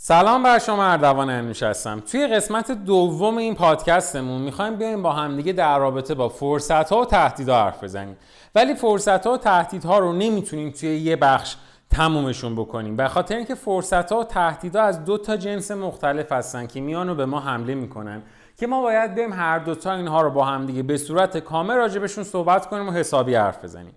سلام بر شما اردوان انوش هستم. توی قسمت دوم این پادکستمون می‌خوایم بیایم با همدیگه در رابطه با فرصت ها و تهدیدها حرف بزنیم. ولی فرصت ها و تهدیدها رو نمی‌تونیم توی یه بخش تمومشون بکنیم. به خاطر اینکه فرصت ها و تهدیدها از دو تا جنس مختلف هستن که میان و به ما حمله می‌کنن که ما باید بریم هر دوتا اینها رو با همدیگه به صورت کامل راجبشون صحبت کنیم و حسابی حرف بزنیم.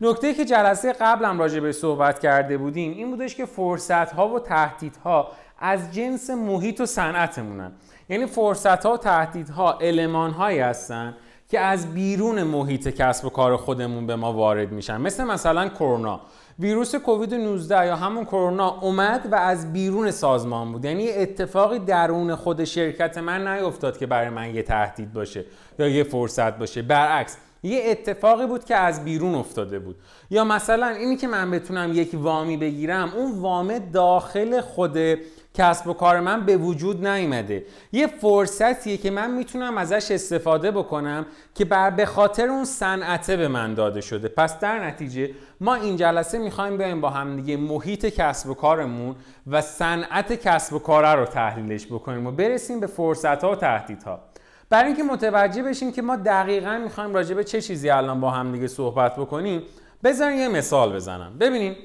نکته که جلسه قبلم راجع به صحبت کرده بودیم این بودش که فرصت ها و تهدیدها از جنس محیط و صنعتمونن. یعنی فرصت ها و تهدیدها علمان هایی هستن که از بیرون محیط کسب و کار خودمون به ما وارد میشن. مثل مثلا کرونا. ویروس کووید 19 یا همون کرونا اومد و از بیرون سازمان بود. یعنی اتفاقی درون خود شرکت من نیفتاد که برای من یه تهدید باشه یا یه فرصت باشه. برعکس یه اتفاقی بود که از بیرون افتاده بود. یا مثلا اینی که من بتونم یک وامی بگیرم اون وام داخل خود کسب و کار من به وجود نیامده یه فرصتیه که من می‌تونم ازش استفاده بکنم که بر به خاطر اون صنعته به من داده شده. پس در نتیجه ما این جلسه می‌خوایم بیایم با هم دیگه محیط کسب و کارمون و صنعت کسب و کاره رو تحلیلش بکنیم و برسیم به فرصت ها و تهدیدها. برای اینکه متوجه بشیم که ما دقیقا می‌خوایم راجع به چه چیزی الان با هم دیگه صحبت بکنیم بذارین یه مثال بزنم. ببینین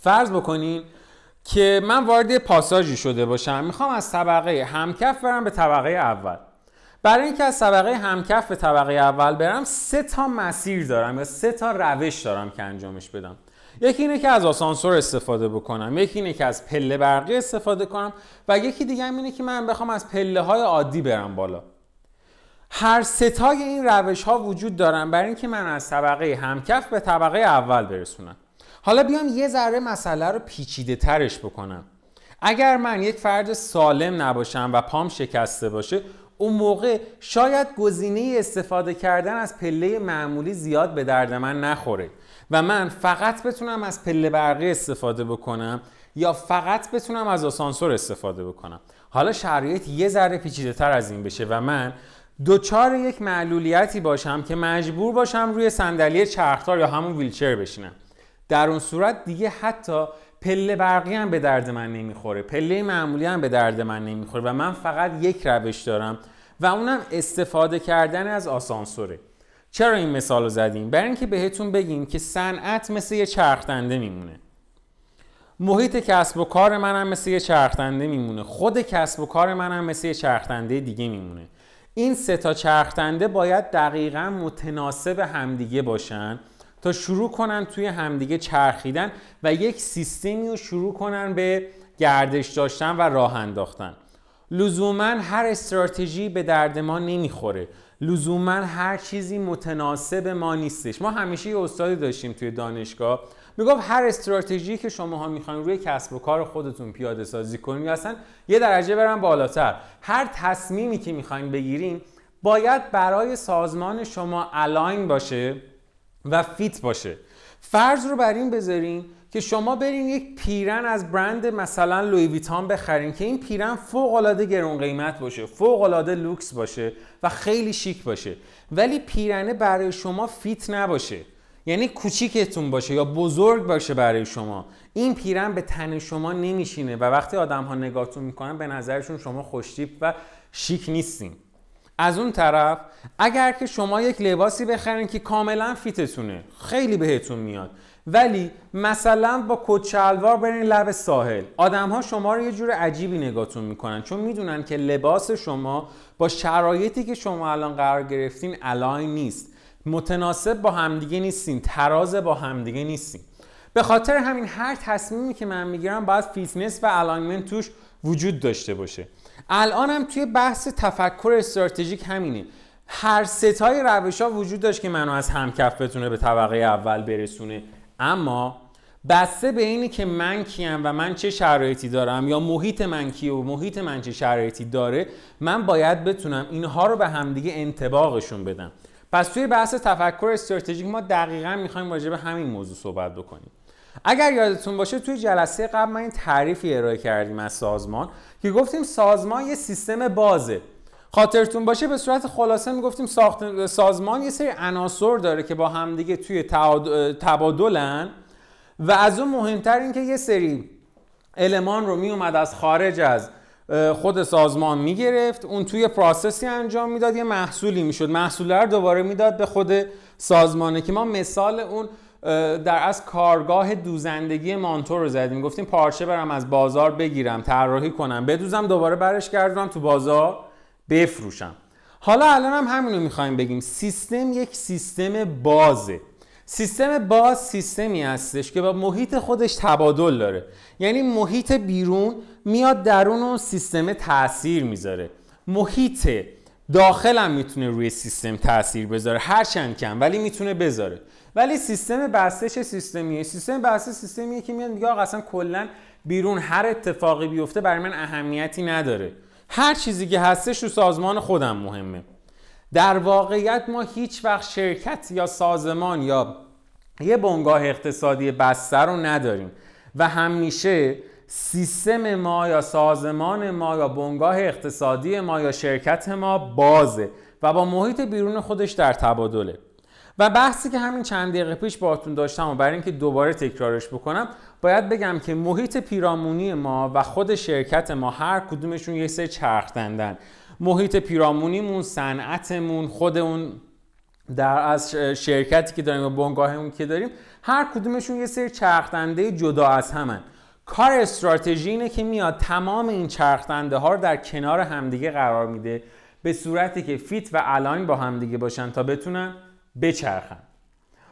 فرض بکنین که من وارد پاساژی شده باشم می‌خوام از طبقه همکف برم به طبقه اول. برای اینکه از طبقه همکف به طبقه اول برم سه تا مسیر دارم یا سه تا روش دارم که انجامش بدم. یکی اینه که از آسانسور استفاده بکنم یکی اینه که از پله برقی استفاده کنم و یکی دیگه اینه که من بخوام از پله های عادی برم بالا. هر ستای این روش ها وجود دارن برای اینکه من از طبقه همکف به طبقه اول برسونم. حالا بیام یه ذره مسئله رو پیچیده ترش بکنم. اگر من یک فرد سالم نباشم و پام شکسته باشه اون موقع شاید گزینه استفاده کردن از پله معمولی زیاد به درد من نخوره و من فقط بتونم از پله برقی استفاده بکنم یا فقط بتونم از آسانسور استفاده بکنم. حالا شرایط یه ذره پیچیده تر از این بشه و من دوچار یک معلولیتی باشم که مجبور باشم روی صندلی چرخدار یا همون ویلچر بشینم. در اون صورت دیگه حتی پله برقی هم به درد من نمی‌خوره. پله معمولی هم به درد من نمی‌خوره و من فقط یک روش دارم و اونم استفاده کردن از آسانسوره. چرا این مثال رو زدیم؟ برای اینکه بهتون بگیم که صنعت مثل یه چرخدنده میمونه. محیط کسب و کار منم مثل یه چرخدنده میمونه. خود کسب و کار منم مثل یه چرخدنده دیگه میمونه. این سه تا چرخدنده باید دقیقا متناسب همدیگه باشن. تا شروع کنن توی همدیگه چرخیدن و یک سیستمی رو شروع کنن به گردش داشتن و راه انداختن. لزوما هر استراتژی به درد ما نمی‌خوره. لزوما هر چیزی متناسب ما نیستش. ما همیشه یه استادی داشتیم توی دانشگاه. می‌گفت هر استراتژی که شما ها می‌خواین روی کسب و کار خودتون پیاده سازی کنین یا اصلا یه درجه برن بالاتر. هر تصمیمی که می‌خواین بگیرین باید برای سازمان شما align باشه. و fit باشه. فرض رو بر این بذارین که شما برین یک پیرن از برند مثلا Louis Vuitton بخرین که این پیرن فوق العاده گرون قیمت باشه فوق العاده لوکس باشه و خیلی شیک باشه. ولی پیرنه برای شما fit نباشه. یعنی کوچیکتون باشه یا بزرگ باشه برای شما. این پیرن به تن شما نمیشینه و وقتی آدم ها نگاهتون می‌کنن به نظرشون شما خوشتیپ و شیک نیستین. از اون طرف اگر که شما یک لباسی بخرین که کاملا fit تونه خیلی بهتون میاد. ولی مثلا با کت شلوار برین لب ساحل آدم ها شما رو یه جور عجیبی نگاهتون می‌کنن چون می‌دونن که لباس شما با شرایطی که شما الان قرار گرفتین align نیست. متناسب با همدیگه نیستین تراز با همدیگه نیستین. به خاطر همین هر تصمیمی که من می‌گیرم باید فیتنس و alignment توش وجود داشته باشه. الان هم توی بحث تفکر استراتژیک همینه. هر ستای روش ها وجود داشت که منو از همکف بتونه به طبقه اول برسونه. اما بسته به اینی که من کیم و من چه شرایطی دارم یا محیط من کیه و محیط من چه شرایطی داره من باید بتونم اینها رو به همدیگه انتباقشون بدم. پس توی بحث تفکر استراتژیک ما دقیقا می‌خوایم راجع به همین موضوع صحبت بکنیم. اگر یادتون باشه توی جلسه قبل ما این تعریفی ارائه کردیم از سازمان که گفتیم سازمان یه سیستم بازه. خاطرتون باشه به صورت خلاصه می‌گفتیم ساخت سازمان یه سری عناصر داره که با همدیگه توی تبادلن و از اون مهمتر اینکه یه سری المان رو می اومد از خارج از خود سازمان می‌گرفت. اون توی پراسسی انجام می‌داد یه محصولی می‌شد. محصول رو دوباره می‌داد به خود سازمانه که ما مثال اون در از کارگاه دوزندگی مانتور رو زدیم. گفتیم پارچه برم از بازار بگیرم طراحی کنم. بدوزم دوباره برش گردونم تو بازار بفروشم. حالا الان هم همینو می‌خوایم بگیم. سیستم یک سیستم بازه. سیستم باز سیستمی هستش که با محیط خودش تبادل داره. یعنی محیط بیرون میاد درون اون سیستم تاثیر می‌ذاره. محیط داخل هم می‌تونه روی سیستم تاثیر بذاره هرچند کم ولی می‌تونه بذاره. ولی سیستم بستش سیستمیه. سیستم بسته سیستمیه که میاد میگه آقا اصلا کلا بیرون هر اتفاقی بیفته برای من اهمیتی نداره. هر چیزی که هستش تو سازمان خودم مهمه. در واقعیت ما هیچ وقت شرکت یا سازمان یا یه بنگاه اقتصادی بسته رو نداریم. و همیشه سیستم ما یا سازمان ما یا بنگاه اقتصادی ما یا شرکت ما بازه و با محیط بیرون خودش در تبادله. و بحثی که همین چند دقیقه پیش باهاتون داشتم و برای اینکه دوباره تکرارش بکنم باید بگم که محیط پیرامونی ما و خود شرکت ما هر کدومشون یه سری چرخدندن محیط پیرامونیمون صنعتمون خود اون در از شرکتی که داریم و بنگاهمون که داریم هر کدومشون یه سری چرخدنده جدا از همن. کار استراتژی اینه که میاد تمام این چرخدنده ها رو در کنار همدیگه قرار میده به صورتی که فیت و الان با همدیگه باشن تا بتونن بچرخن.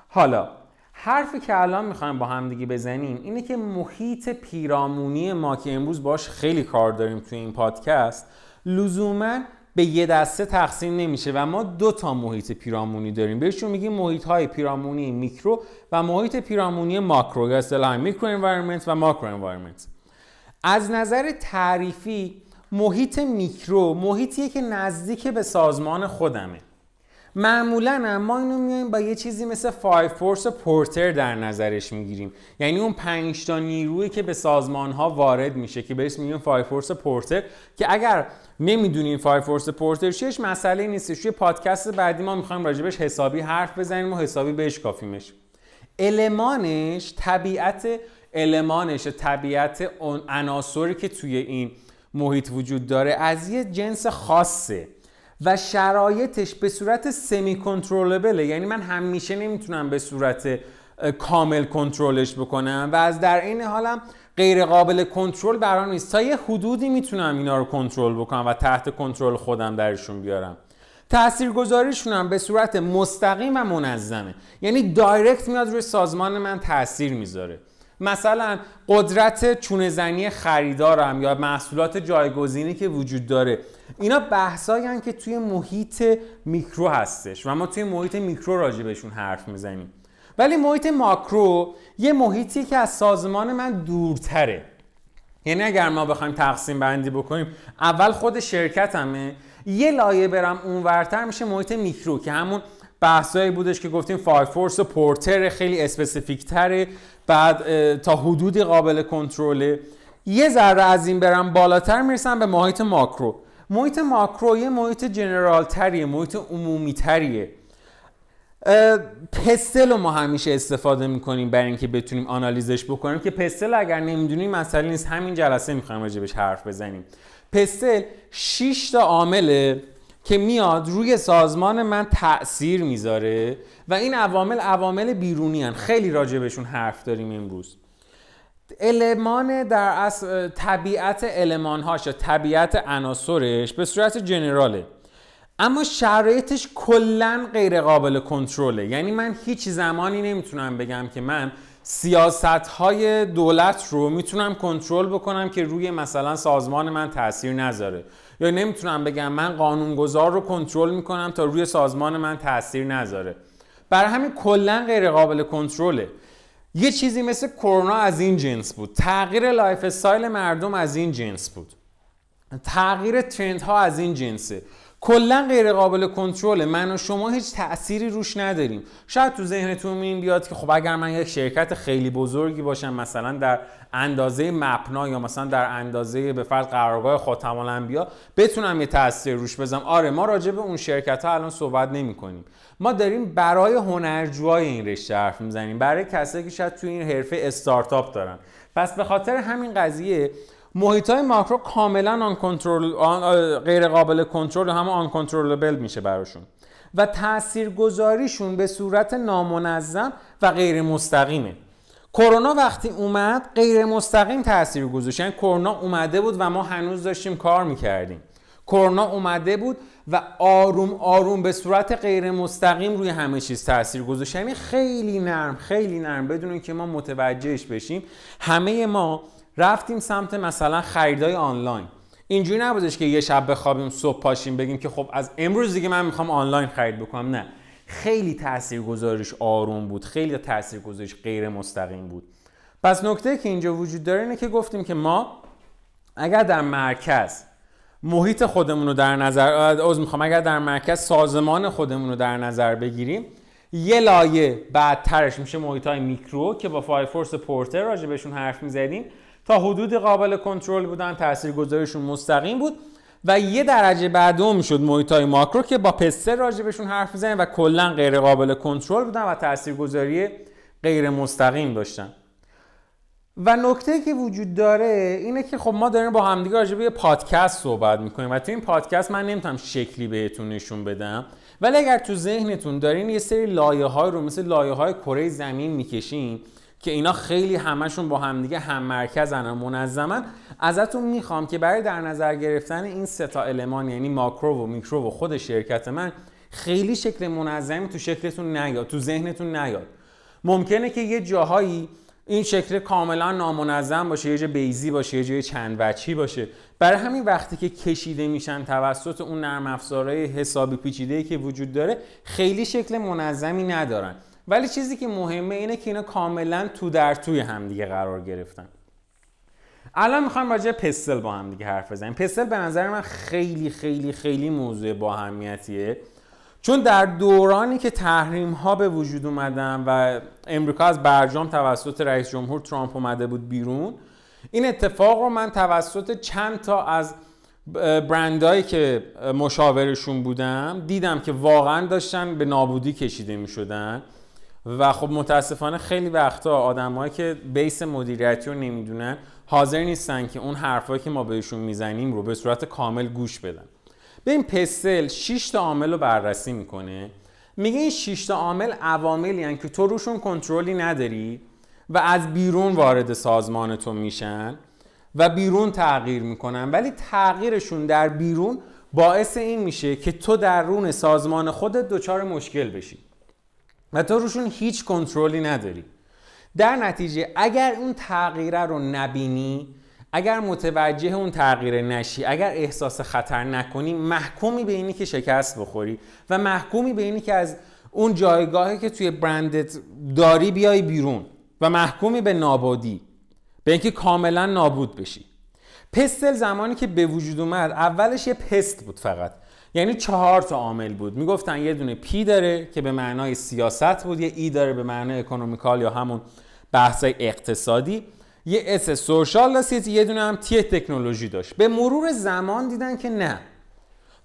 حالا حرفی که الان می‌خوایم با همدیگه بزنیم اینه که محیط پیرامونی ما که امروز باش خیلی کار داریم توی این پادکست لزوما به یه دسته تقسیم نمیشه و ما دو تا محیط پیرامونی داریم. بهشون میگیم محیط های پیرامونی میکرو و محیط پیرامونی ماکرو یا اصطلاحا micro environment و macro environment از نظر تعریفی محیط میکرو محیطیه که نزدیک به سازمان خودمه. معمولا ما اینو میایم با یه چیزی مثل five forces Porter در نظرش می‌گیریم. یعنی اون پنج تا نیرویی که به سازمان ها وارد میشه که بهش میگیم five forces Porter که اگر نمی‌دونین five forces Porter چیش مسئله نیستش. توی پادکست بعدی ما می‌خوایم راجبش حسابی حرف بزنیم و حسابی بشکافیمش المانش طبیعت المانش طبیعت عناصری که توی این محیط وجود داره از یه جنس خاصه. و شرایطش به صورت سمی کنترلبله یعنی من همیشه نمی‌تونم به صورت کامل کنترلش بکنم و از در این حالم غیر قابل کنترل برام نیست. تا یه حدودی می‌تونم اینا رو کنترل بکنم و تحت کنترل خودم درشون بیارم. تاثیرگذاریشون به صورت مستقیم و منظمه. یعنی دایرکت میاد روی سازمان من تاثیر می‌ذاره. مثلا قدرت چونه زنی خریدارم یا محصولات جایگزینی که وجود داره اینا بحثایی که توی محیط میکرو هستش و ما توی محیط میکرو راجع بهشون حرف می‌زنیم. ولی محیط ماکرو یه محیطی که از سازمان من دورتره. یعنی اگر ما بخوایم تقسیم بندی بکنیم اول خود شرکتمه یه لایه برم اونورتر میشه محیط میکرو که همون بحثایی بودش که گفتیم five forces Porter خیلی specific تره بعد تا حدودی قابل کنترله. یه ذره از این برم بالاتر می‌رسم به محیط ماکرو. محیط ماکرو یه محیط general تریه محیط عمومی تریه PESTEL رو ما همیشه استفاده می‌کنیم برای اینکه بتونیم آنالیزش بکنیم که PESTEL اگر نمی‌دونیم مسئله نیست. همین جلسه می‌خوایم راجبش حرف بزنیم. پستل 6 تا عامله که میاد روی سازمان من تاثیر می‌ذاره و این عوامل عوامل بیرونی هن. خیلی راجبشون حرف داریم امروز. المان در از طبیعت المانهاش یا طبیعت عناصرش به صورت جنراله. اما شرایطش کلا غیر قابل کنترله. یعنی من هیچ زمانی نمی‌تونم بگم که من سیاست های دولت رو می‌تونم کنترل بکنم که روی مثلا سازمان من تاثیر نذاره. یا نمی‌تونم بگم من قانونگذار رو کنترل می‌کنم تا روی سازمان من تاثیر نذاره. برای همین کلا غیر قابل کنترله. یه چیزی مثل کرونا از این جنس بود. تغییر lifestyle مردم از این جنس بود. تغییر trend ها از این جنسه. کلا غیر قابل کنترل من و شما هیچ تأثیری روش نداریم. شاید تو ذهنتون این بیاد که خب اگر من یک شرکت خیلی بزرگی باشم مثلا در اندازه مپنا یا مثلا در اندازه به فرض قرارگاه خاتم الانبیا بتونم یه تاثیر روش بزنم آره ما راجع به اون شرکت ها الان صحبت نمی کنیم ما داریم برای هنرجوهای این رشته حرف می‌زنیم. برای کسایی که شاید توی این حرفه استارتاپ دارن. پس به خاطر همین قضیه محیط های ماکرو کاملا آن کنترل غیر قابل کنترل هم آن کنترلبل میشه براشون. و تاثیرگذاریشون به صورت نامنظم و غیر مستقیمه. کرونا وقتی اومد غیر مستقیم تاثیر گذاشت. یعنی کرونا اومده بود و ما هنوز داشتیم کار می‌کردیم. کرونا اومده بود و آروم آروم به صورت غیر مستقیم روی همه چیز تاثیر گذاشت. یعنی خیلی نرم خیلی نرم. بدون که ما متوجهش بشیم همه ما رفتیم سمت مثلا خریدای آنلاین. اینجوری نبودش که یه شب بخوابیم صبح پاشیم بگیم که خب از امروز دیگه من می‌خوام آنلاین خرید بکنم. نه. خیلی تاثیرگذاریش آروم بود خیلی تاثیرگذاریش غیر مستقیم بود. پس نکته که اینجا وجود داره اینه که گفتیم که ما اگر در مرکز محیط خودمون رو در نظر عذر می‌خوام اگر در مرکز سازمان خودمون رو در نظر بگیریم یه لایه بعدترش میشه محیط های میکرو که با five forces Porter راجع بهشون حرف می‌زدیم. تا حدود قابل کنترل بودن تاثیرگذاریشون مستقیم بود و یه درجه بعدم می‌شد محیط های ماکرو که با پستر راجبشون حرف می‌زنیم و کلا غیر قابل کنترل بودن و تاثیرگذاری غیر مستقیم داشتن. و نکته که وجود داره اینه که خب ما داریم با همدیگه راجع به پادکست صحبت می‌کنیم و تو این پادکست من نمی‌تونم شکلی بهتون نشون بدم ولی اگر تو ذهنتون دارین یه سری لایه های رو مثل لایه های کره زمین می‌کشین که اینا خیلی همشون با همدیگه هم مرکزن و منظمن. ازتون می‌خوام که برای در نظر گرفتن این سه تا المان یعنی ماکرو و میکرو و خود شرکت من خیلی شکل منظمی تو شکلتون نیاد تو ذهنتون نیاد. ممکنه که یه جاهایی این شکل کاملا نامنظم باشه یه جا بیزی باشه یه جای چند وچی باشه. برای همین وقتی که کشیده میشن توسط اون نرم افزارهای حسابی پیچیده که وجود داره خیلی شکل منظمی ندارن. ولی چیزی که مهمه اینه که اینا کاملا تو در توی همدیگه قرار گرفتن. الان می‌خوام راجع پستل با هم دیگه حرف بزنیم. پستل به نظر من خیلی خیلی خیلی موضوع با اهمیتیه. چون در دورانی که تحریم ها به وجود اومدن و امریکا از برجام توسط رئیس جمهور ترامپ اومده بود بیرون این اتفاق رو من توسط چند تا از برندهایی که مشاورشون بودم دیدم که واقعا داشتن به نابودی کشیده می شدن و خب متاسفانه خیلی وقتا آدمایی که بیس مدیریتی رو نمی‌دونن حاضر نیستن که اون حرفایی که ما بهشون می‌زنیم رو به صورت کامل گوش بدن. به این پسل 6 تا عامل رو بررسی می‌کنه. میگه این 6 تا عامل عواملی که تو روشون کنترلی نداری و از بیرون وارد سازمان تو میشن و بیرون تغییر می‌کنن ولی تغییرشون در بیرون باعث این میشه که تو درون سازمان خودت دچار مشکل بشی. و تو روشون هیچ کنترلی نداری. در نتیجه اگر اون تغییره رو نبینی اگر متوجه اون تغییر نشی اگر احساس خطر نکنی محکومی به اینی که شکست بخوری و محکومی به اینی که از اون جایگاهی که توی برندت داری بیای بیرون و محکومی به نابودی به اینکه کاملا نابود بشی. پستل زمانی که به وجود اومد اولش یه پست بود فقط. یعنی چهار تا عامل بود. می‌گفتن یه دونه پی داره که به معنای سیاست بود یه ای داره به معنای اکونومیکال یا همون بحث اقتصادی. یه S social داشت یه دونه هم T technology داشت. به مرور زمان دیدن که نه.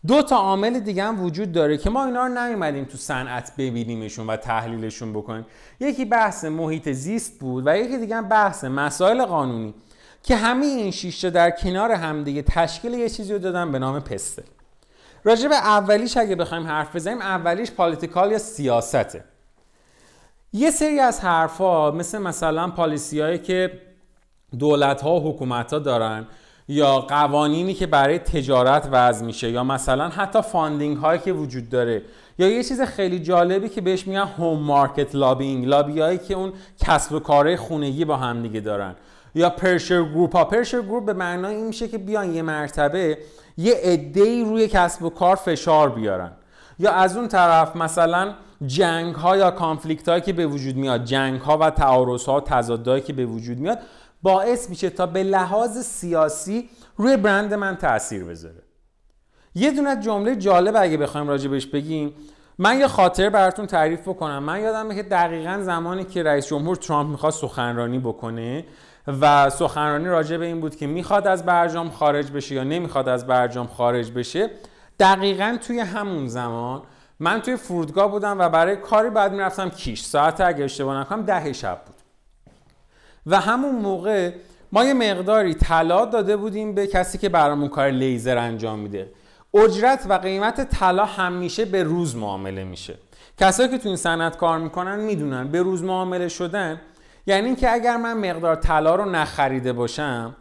دو تا عامل دیگه هم وجود داره که ما اینا رو نیومدیم تو صنعت ببینیمشون و تحلیلشون بکنیم. یکی بحث محیط زیست بود و یکی دیگه هم بحث مسائل قانونی که همه این شیش تا در کنار همدیگه تشکیل یه چیزی رو دادن به نام PESTEL راجع اولیش اگه بخوایم حرف بزنیم اولیش political یا سیاسته. یه سری از حرفا مثل مثلا policy هایی که دولت ها و حکومت ها دارن یا قوانینی که برای تجارت وضع میشه یا مثلا حتی funding هایی که وجود داره یا یه چیز خیلی جالبی که بهش میگن home market lobbying لابی هایی که اون کسب و کارهای خونگی با هم دیگه دارن. یا pressure group ها. pressure group به معنای این میشه که بیان یه مرتبه یه عده‌ای روی کسب و کار فشار بیارن. یا از اون طرف مثلا جنگ ها یا کانفلیکت هایی که به وجود میاد جنگ ها و تعارض ها تضادهایی که به وجود میاد باعث میشه تا به لحاظ سیاسی روی برند من تاثیر بذاره. یه دونه جمله جالب اگه بخوایم راجع بهش بگیم. من یه خاطر براتون تعریف بکنم. من یادمه که دقیقا زمانی که رئیس جمهور ترامپ می‌خواست سخنرانی بکنه و سخنرانی راجع به این بود که می‌خواد از برجام خارج بشه یا نمی‌خواد از برجام خارج بشه. دقیقا توی همون زمان من توی فرودگاه بودم و برای کاری بعد می‌رفتم کیش. ساعت اگه اشتباه نکنم ده شب بود. و همون موقع ما یه مقداری طلا داده بودیم به کسی که برامون کار لیزر انجام میده. اجرت و قیمت طلا همیشه به روز معامله میشه. کسایی که تو این صنعت کار می‌کنن می‌دونن. به روز معامله شدن یعنی اینکه اگر من مقدار طلا رو نخریده باشم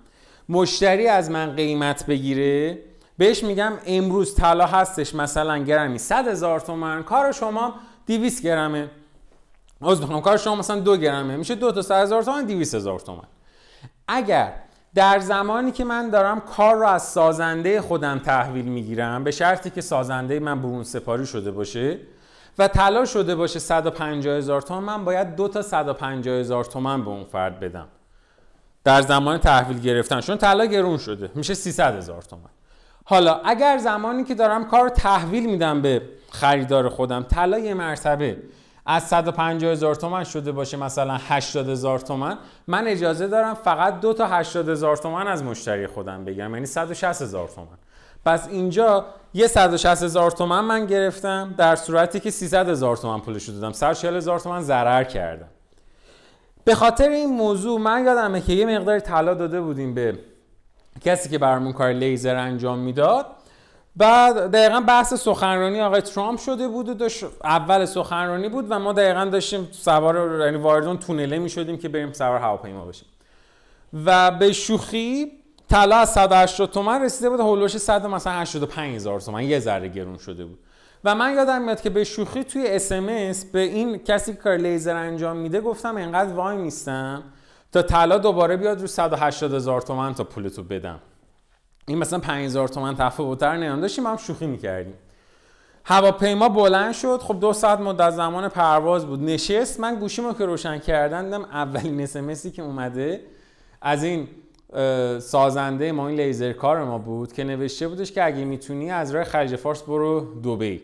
مشتری از من قیمت بگیره بهش میگم امروز طلا هستش مثلا گرمی 100 هزار تومن کار شما 200 گرمه. از بخوام کار شما مثلا دو گرمه میشه دو تا 100 هزار تومن 200 هزار تومن. اگر در زمانی که من دارم کار رو از سازنده خودم تحویل می‌گیرم به شرطی که سازنده من برون سپاری شده باشه و طلا شده باشه 150 هزار تومن من باید دو تا 150 هزار تومن به اون فرد بدم. در زمان تحویل گرفتن. چون طلا گرون شده. میشه 300 هزار تومن حالا اگر زمانی که دارم کار تحویل میدم به خریدار خودم طلا یه مرتبه از 150 هزار تومن شده باشه مثلا 80 هزار تومن من اجازه دارم فقط دو تا 80 هزار تومن از مشتری خودم بگیرم. یعنی 160 هزار تومن پس اینجا یه 160 هزار تومن من گرفتم در صورتی که 300 هزار تومن پولش دادم. 140 هزار تومن ضرر کردم. به خاطر این موضوع من یادمه که یه مقدار طلا داده بودیم به کسی که برامون کار لیزر انجام می‌داد. بعد دقیقا بحث سخنرانی آقای ترامپ شده بود و داشت اول سخنرانی بود و ما دقیقا داشتیم سوار یعنی وارد اون تونله می شدیم که بریم سوار هواپیما بشیم و به شوخی طلا از 180 تومن رسیده بود هولوش 100 مثلا 85 هزار تومن یه ذره گرون شده بود. و من یادم میاد که به شوخی توی اس به این کسی که کار لیزر انجام میده گفتم انقدر وای میستم تا طلا دوباره بیاد رو 180 هزار تومن تا پولتو بدم. این مثلا 5000 تومن تفاوتر نیام داشتیم هم شوخی می‌کردیم. هواپیما بلند شد. خب دو ساعت مدت زمان پرواز بود. نشست. من گوشیمو که روشن کردن دیدم اولین اسمسی که اومده از این سازنده ما این لیزر کار ما بود که نوشته بودش که اگه می‌تونی از راه خلیج فارس برو دبی.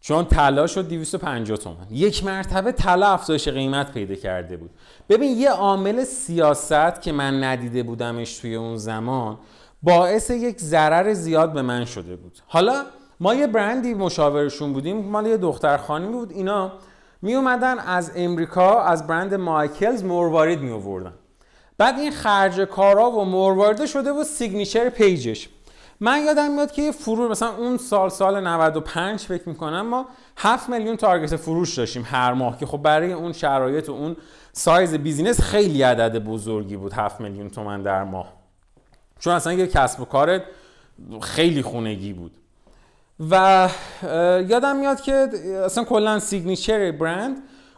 چون طلا شد 250 تومن یک مرتبه طلا افزایش قیمت پیدا کرده بود. ببین یه عامل سیاست که من ندیده بودمش توی اون زمان باعث یک ضرر زیاد به من شده بود. حالا ما یه برندی مشاورشون بودیم مال یه دختر خانمی بود اینا می اومدن از امریکا از برند مایکلز مروارید می آوردن بعد این خرج کارا و مرواریده شده بود signature page ش. من یادم میاد که فروش مثلا اون سال سال 95 فکر می‌کنم ما 7 میلیون target فروش داشتیم هر ماه که خب برای اون شرایط و اون سایز business خیلی عدد بزرگی بود 7 میلیون تومن در ماه. چون اصلا یه کسب و کار خیلی خونگی بود. و یادم میاد که اصلا کلا signature برند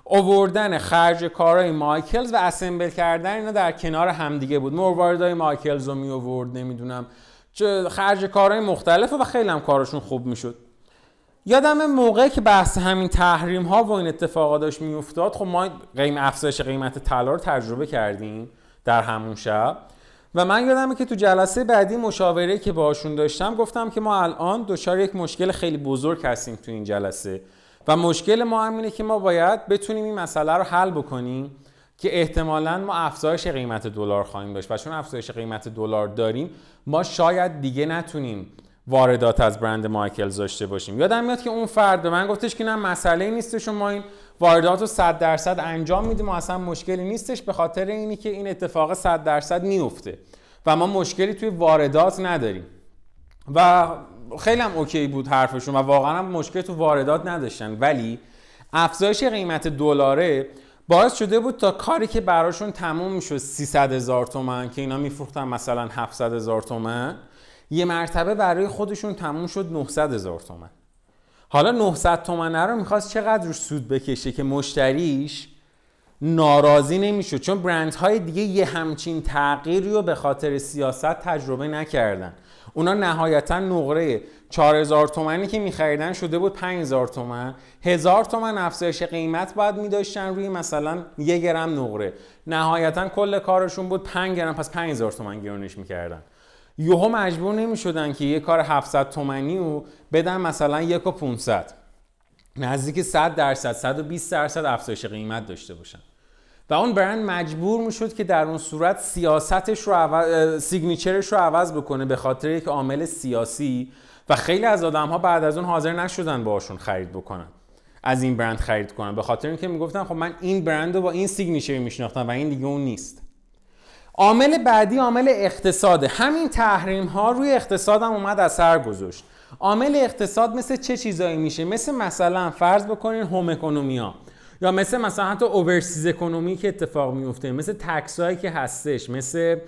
اووردن خرج کارهای مایکلز و assemble کردن اینا در کنار همدیگه بود. مرواریدهای مایکلز رو می اوورد نمی‌دونم. خرج کارهای مختلفه و خیلی هم کارشون خوب می‌شد یادم موقعی که بحث همین تحریم ها و این اتفاقا داشت میافتاد خب ما قیم افزایش قیمت طلا رو تجربه کردیم در همون شب. و من یادمه که تو جلسه بعدی مشاوره که باشون داشتم گفتم که ما الان دچار یک مشکل خیلی بزرگ هستیم تو این جلسه. و مشکل ما هم اینه که ما باید بتونیم این مسئله رو حل بکنیم که احتمالا ما افزایش قیمت دلار خواهیم داشت. و چون افزایش قیمت دلار داریم ما شاید دیگه نتونیم واردات از برند مایکلز داشته باشیم. یادم میاد که اون فرد به من گفتش که نه مسئله نیستش و ما این واردات رو 100 درصد انجام میدیم و اصلا مشکلی نیستش به خاطر اینی که این اتفاق 100 درصد میفته و ما مشکلی توی واردات نداریم. و خیلی هم اوکی بود حرفشون و واقعا هم مشکلی تو واردات نداشتن. ولی افزایش قیمت دلاره باعث شده بود تا کاری که براشون تموم می‌شد 300 هزار تومن که اینا میفروختن مثلا 700 هزار تومن یه مرتبه برای خودشون تموم شد 900 هزار تومن. حالا 900 تومنه رو می‌خواست چقدر روش سود بکشه که مشتریش ناراضی نمی‌شد؟ چون برندهای دیگه یه همچین تغییری رو به خاطر سیاست تجربه نکردن. اونا نهایتا نقره 4000 تومنی که میخریدن شده بود 5000 تومن. هزار تومن افزایش قیمت باید میداشتن روی مثلا یه گرم نقره. نهایتا کل کارشون بود 5 گرم پس 5000 تومن گرونش می‌کردن. یهو مجبور نمی‌شدن که یه کار 700 تومنی رو بدن مثلا یک و 500 نزدیک 100 درصد 120 درصد افزایش قیمت داشته باشن. و اون برند مجبور می‌شد که در اون صورت سیاستش رو عوض... signature ش رو عوض بکنه به خاطر یک عامل سیاسی و خیلی از آدم ها بعد از اون حاضر نشدن باشون خرید بکنن از این برند خرید کنن. به خاطر اینکه می‌گفتن خب من این برند رو با این signature میشناختم و این دیگه اون نیست. عامل بعدی عامل اقتصاده. همین تحریم ها روی اقتصاد هم اومد اثر گذاشت. عامل اقتصاد مثل چه چیزایی میشه؟ مثل مثلا فرض بکنین هوم اکونومیا یا مثل مثلا حتی اوورسیز اکونومی که اتفاق میفته مثل تکس هایی که هستش مثل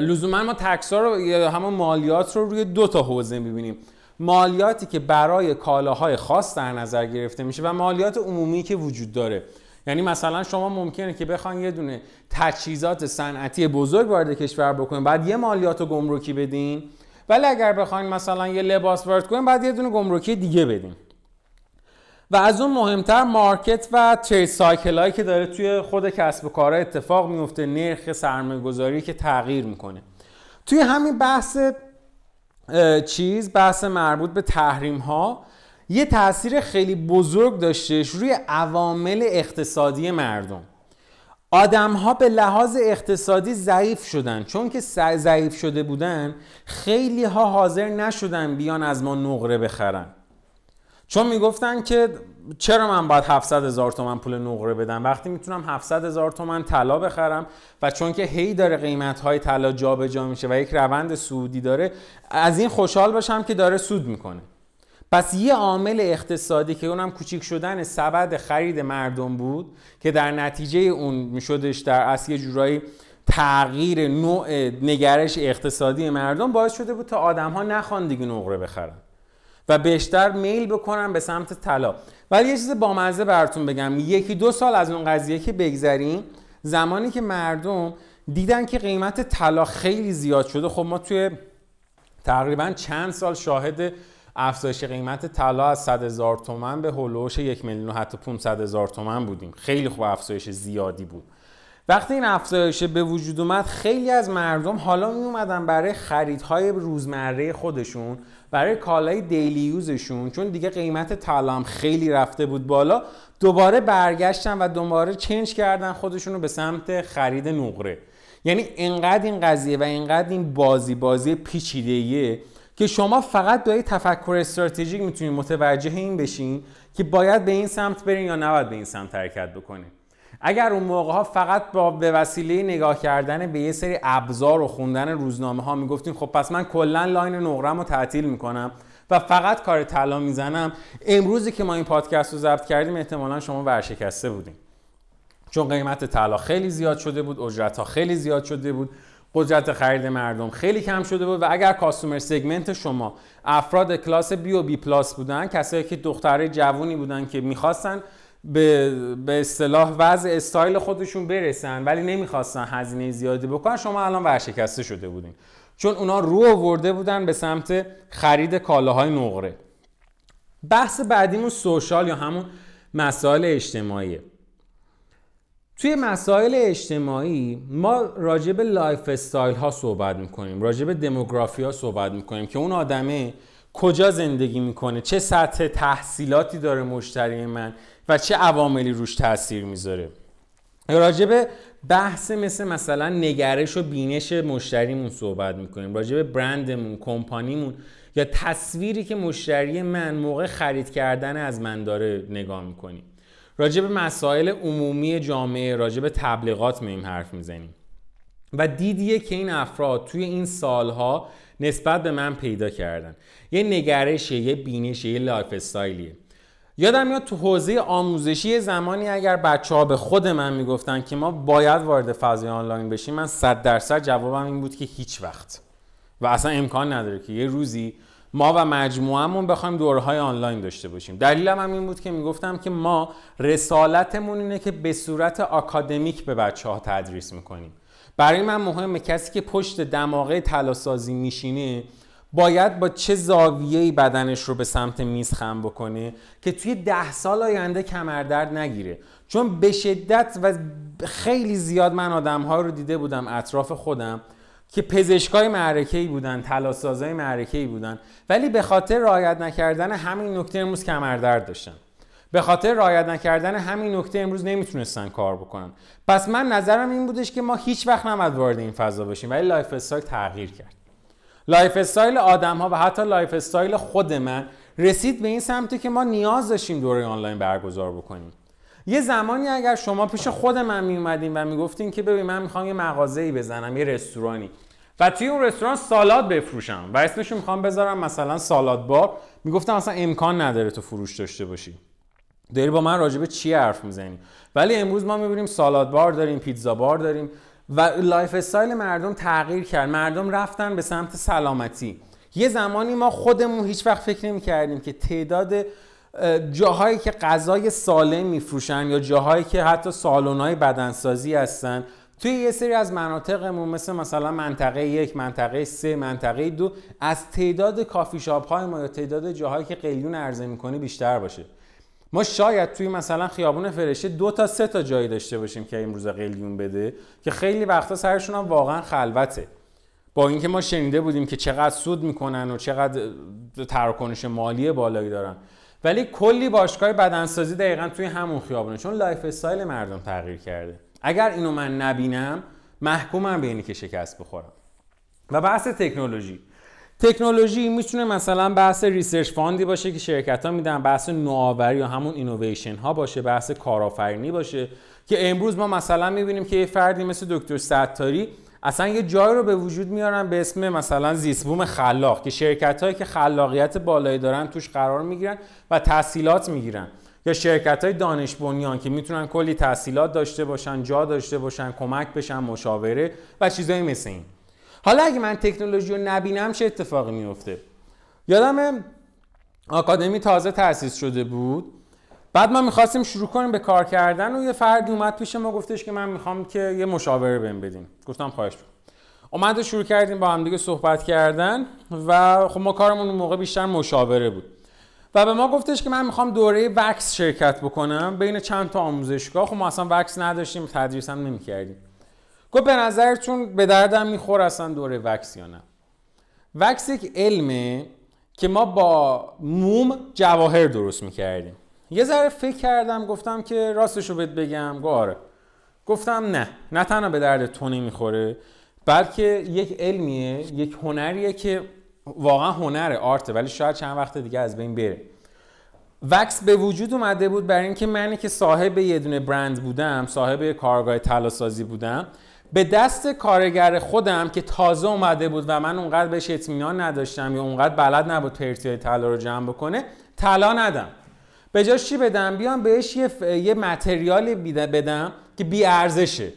لزوما ما تکس ها رو یا همون مالیات رو روی دو تا حوزه می‌بینیم. مالیاتی که برای کالاهای خاص در نظر گرفته میشه و مالیات عمومی که وجود داره. یعنی مثلا شما ممکنه که بخواین یه دونه تجهیزات صنعتی بزرگ وارد کشور بکنین بعد یه مالیات و گمرکی بدین ولی اگر بخواین مثلا یه لباس وارد کنین بعد یه دونه گمرکی دیگه بدین. و از اون مهمتر مارکت و ترید سایکل هایی که داره توی خود کسب و کارها اتفاق میفته نرخ سرمایه گذاری که تغییر می‌کنه. توی همین بحث چیز بحث مربوط به تحریم ها یه تاثیر خیلی بزرگ داشتش روی عوامل اقتصادی مردم. آدم ها به لحاظ اقتصادی ضعیف شدن. چون که ضعیف شده بودن خیلی ها حاضر نشدن بیان از ما نقره بخرن. چون می‌گفتن که چرا من باید 700 هزار تومن پول نقره بدم؟ وقتی می‌تونم 700 هزار تومن طلا بخرم و چون که هی داره قیمت های طلا جابجا میشه و یک روند سودی داره از این خوشحال باشم که داره سود می‌کنه. پس یه عامل اقتصادی که اونم کوچیک شدن سبد خرید مردم بود که در نتیجه اون میشدش در اصل یه جورایی تغییر نوع نگرش اقتصادی مردم باعث شده بود تا آدم ها نخوان دیگه نقره بخرن. و بیشتر میل بکنن به سمت طلا. ولی یه چیز بامزه براتون بگم. یکی دو سال از اون قضیه که بگذریم زمانی که مردم دیدن که قیمت طلا خیلی زیاد شده خب ما توی تقریبا چند سال شاهد افزایش قیمت طلا از 100 هزار تومن به هولوش یک میلیون و حتی 500 هزار تومن بودیم. خیلی خوب افزایش زیادی بود. وقتی این افزایش به وجود اومد خیلی از مردم حالا می اومدن برای خریدهای روزمره خودشون برای کالای دیلی یوزشون چون دیگه قیمت طلا خیلی رفته بود بالا دوباره برگشتن و دوباره چنج کردن خودشون رو به سمت خرید نقره. یعنی انقدر این قضیه و انقدر این بازی بازی پیچیده‌ایه که شما فقط با تفکر استراتژیک می‌تونید متوجه این بشین که باید به این سمت برین یا نباید به این سمت حرکت بکنید اگر اون موقع ها فقط با به وسیله نگاه کردن به یه سری ابزار و خوندن روزنامه ها می‌گفتیم خب پس من کلا لاین نقرم رو تعطیل می‌کنم و فقط کار طلا می‌زنم. امروزی که ما این پادکست رو ضبط کردیم احتمالا شما ورشکسته بودیم چون قیمت طلا خیلی زیاد شده بود اجرت ها خیلی زیاد شده بود قدرت خرید مردم خیلی کم شده بود و اگر customer segment شما افراد کلاس B و B plus بودن کسایی که دختره جوونی بودن که می‌خواستن به به اصطلاح وضع استایل خودشون برسن ولی نمی‌خواستن هزینه زیادی بکنن. شما الان ورشکسته شده بودین. چون اونا رو آورده بودن به سمت خرید کالاهای نقره. بحث بعدیمون social یا همون مسائل اجتماعیه توی مسائل اجتماعی ما راجع به lifestyle ها صحبت می‌کنیم راجع به دموگرافی ها صحبت می‌کنیم که اون آدمه کجا زندگی می‌کنه؟ چه سطح تحصیلاتی داره مشتری من و چه عواملی روش تاثیر می‌ذاره؟ راجع به بحث مثل مثلا نگرش و بینش مشتریمون صحبت می‌کنیم. راجع به برندمون کمپانیمون یا تصویری که مشتری من موقع خرید کردن از من داره نگاه می‌کنیم. راجع به مسائل عمومی جامعه راجع به تبلیغات میم حرف می‌زنیم. و دیدیه که این افراد توی این سالها نسبت به من پیدا کردن. یه نگرشه یه بینشه یه lifestyle یه. یادم میاد تو حوزه آموزشی زمانی اگر بچه ها به خود من می‌گفتن که ما باید وارد فضای آنلاین بشیم من صد درصد جوابم این بود که هیچ وقت. و اصلا امکان نداره که یه روزی ما و مجموعهمون بخوایم دوره های آنلاین داشته باشیم. دلیلم هم این بود که می‌گفتم که ما رسالتمون اینه که به صورت آکادمیک به بچه ها تدریس می‌کنیم. برای من مهمه کسی که پشت دماغه تلاسازی میشینه باید با چه زاویه‌ای بدنش رو به سمت میز خم بکنه که توی ده سال آینده کمردرد نگیره. چون به شدت و خیلی زیاد من آدم ها رو دیده بودم اطراف خودم که پزشکای معرکه‌ای بودن طلاسازای معرکه‌ای بودن ولی به خاطر رعایت نکردن همین نکته امروز کمردرد داشتن. به خاطر رعایت نکردن همین نکته امروز نمی‌تونستن کار بکنن. پس من نظرم این بودش که ما هیچ وقت نباید وارد این فضا بشیم ولی lifestyle تغییر کرد. lifestyle آدم ها و حتی lifestyle خود من رسید به این سمتی که ما نیاز داشتیم دوره آنلاین برگزار بکنیم. یه زمانی اگر شما پیش خود من می اومدین و می‌گفتین که ببین من می‌خوام یه مغازه ای بزنم یه رستورانی و توی اون رستوران سالاد بفروشم و اسمشو می‌خوام بذارم مثلا salad bar می‌گفتم اصلا امکان نداره تو فروش داشته باشی. داری با من راجبه چی حرف می‌زنی؟ ولی امروز ما می‌بینیم salad bar داریم pizza bar داریم و lifestyle مردم تغییر کرد. مردم رفتن به سمت سلامتی. یه زمانی ما خودمون هیچ وقت فکر نمی کردیم که تعداد جاهایی که غذای سالم میفروشن یا جاهایی که حتی سالن‌های بدنسازی هستن توی یه سری از مناطقمون مثل مثلا منطقه یک، منطقه سه، منطقه دو از تعداد کافی شاپ های ما یا تعداد جاهایی که قلیون عرضه می‌کنه بیشتر باشه. ما شاید توی مثلا خیابون فرشته دو تا سه تا جایی داشته باشیم که امروز قلیون بده که خیلی وقتا سرشون هم واقعا خلوته. با اینکه ما شنیده بودیم که چقدر سود می‌کنن و چقدر تراکنش مالی بالایی دارن. ولی کلی باشگاه بدنسازی دقیقا توی همون خیابونه چون lifestyle مردم تغییر کرده. اگر اینو من نبینم محکومم به اینی که شکست بخورم. و بحث تکنولوژی. تکنولوژی می‌تونه مثلا بحث research fund ی باشه که شرکت ها میدن بحث نوآوری یا همون اینویشن ها باشه بحث کارآفرینی باشه. که امروز ما مثلا می‌بینیم که یه فردی مثل دکتر ستاری اصلا یه جای رو به وجود میارن به اسم مثلا زیسبوم خلاق که شرکت هایی که خلاقیت بالایی دارن توش قرار می‌گیرن و تحصیلات می‌گیرن. یا شرکت های دانش بنیان که می‌تونن کلی تحصیلات داشته باشن جا داشته باشن کمک بشن مشاوره و چیزایی مثل این. حالا اگه من تکنولوژی رو نبینم چه اتفاقی میفته یادم آکادمی تازه تأسیس شده بود. بعد ما می‌خواستیم شروع کنیم به کار کردن و یه فردی اومد پیش ما گفتش که من می‌خوام که یه مشاوره بهم بدین. گفتم خواهش بود اومد شروع کردیم با هم دیگه صحبت کردن و خب ما کارمون اون موقع بیشتر مشاوره بود. و به ما گفتش که من می‌خوام دوره وکس شرکت بکنم بین چند تا آموزشگاه. خب ما اصلا وکس نداشتیم تدریس هم نمی‌کردیم. گفت به نظرتون به دردم میخور اصلا دوره وکس یا نه؟ وکس یک علمه که ما با موم جواهر درست می‌کردیم. یه ذره فکر کردم گفتم که راستشو بهت بگم. گو آره. گفتم نه نه تنها به درد تو نمی‌خوره بلکه یک علمیه یک هنریه که واقعا هنره آرته ولی شاید چند وقت دیگه از بین بره. وکس به وجود اومده بود برای اینکه منی که صاحب یه دونه برند بودم صاحب کارگاه طلا بودم به دست کارگر خودم که تازه اومده بود و من اونقدر بهش اطمینان نداشتم یا اونقدر بلد نبود پرتیای طلا رو جمع بکنه طلا ندم. به جاش چی بدم؟ بیام بهش یه, ف... یه متریالی بدم که بی ارزشه.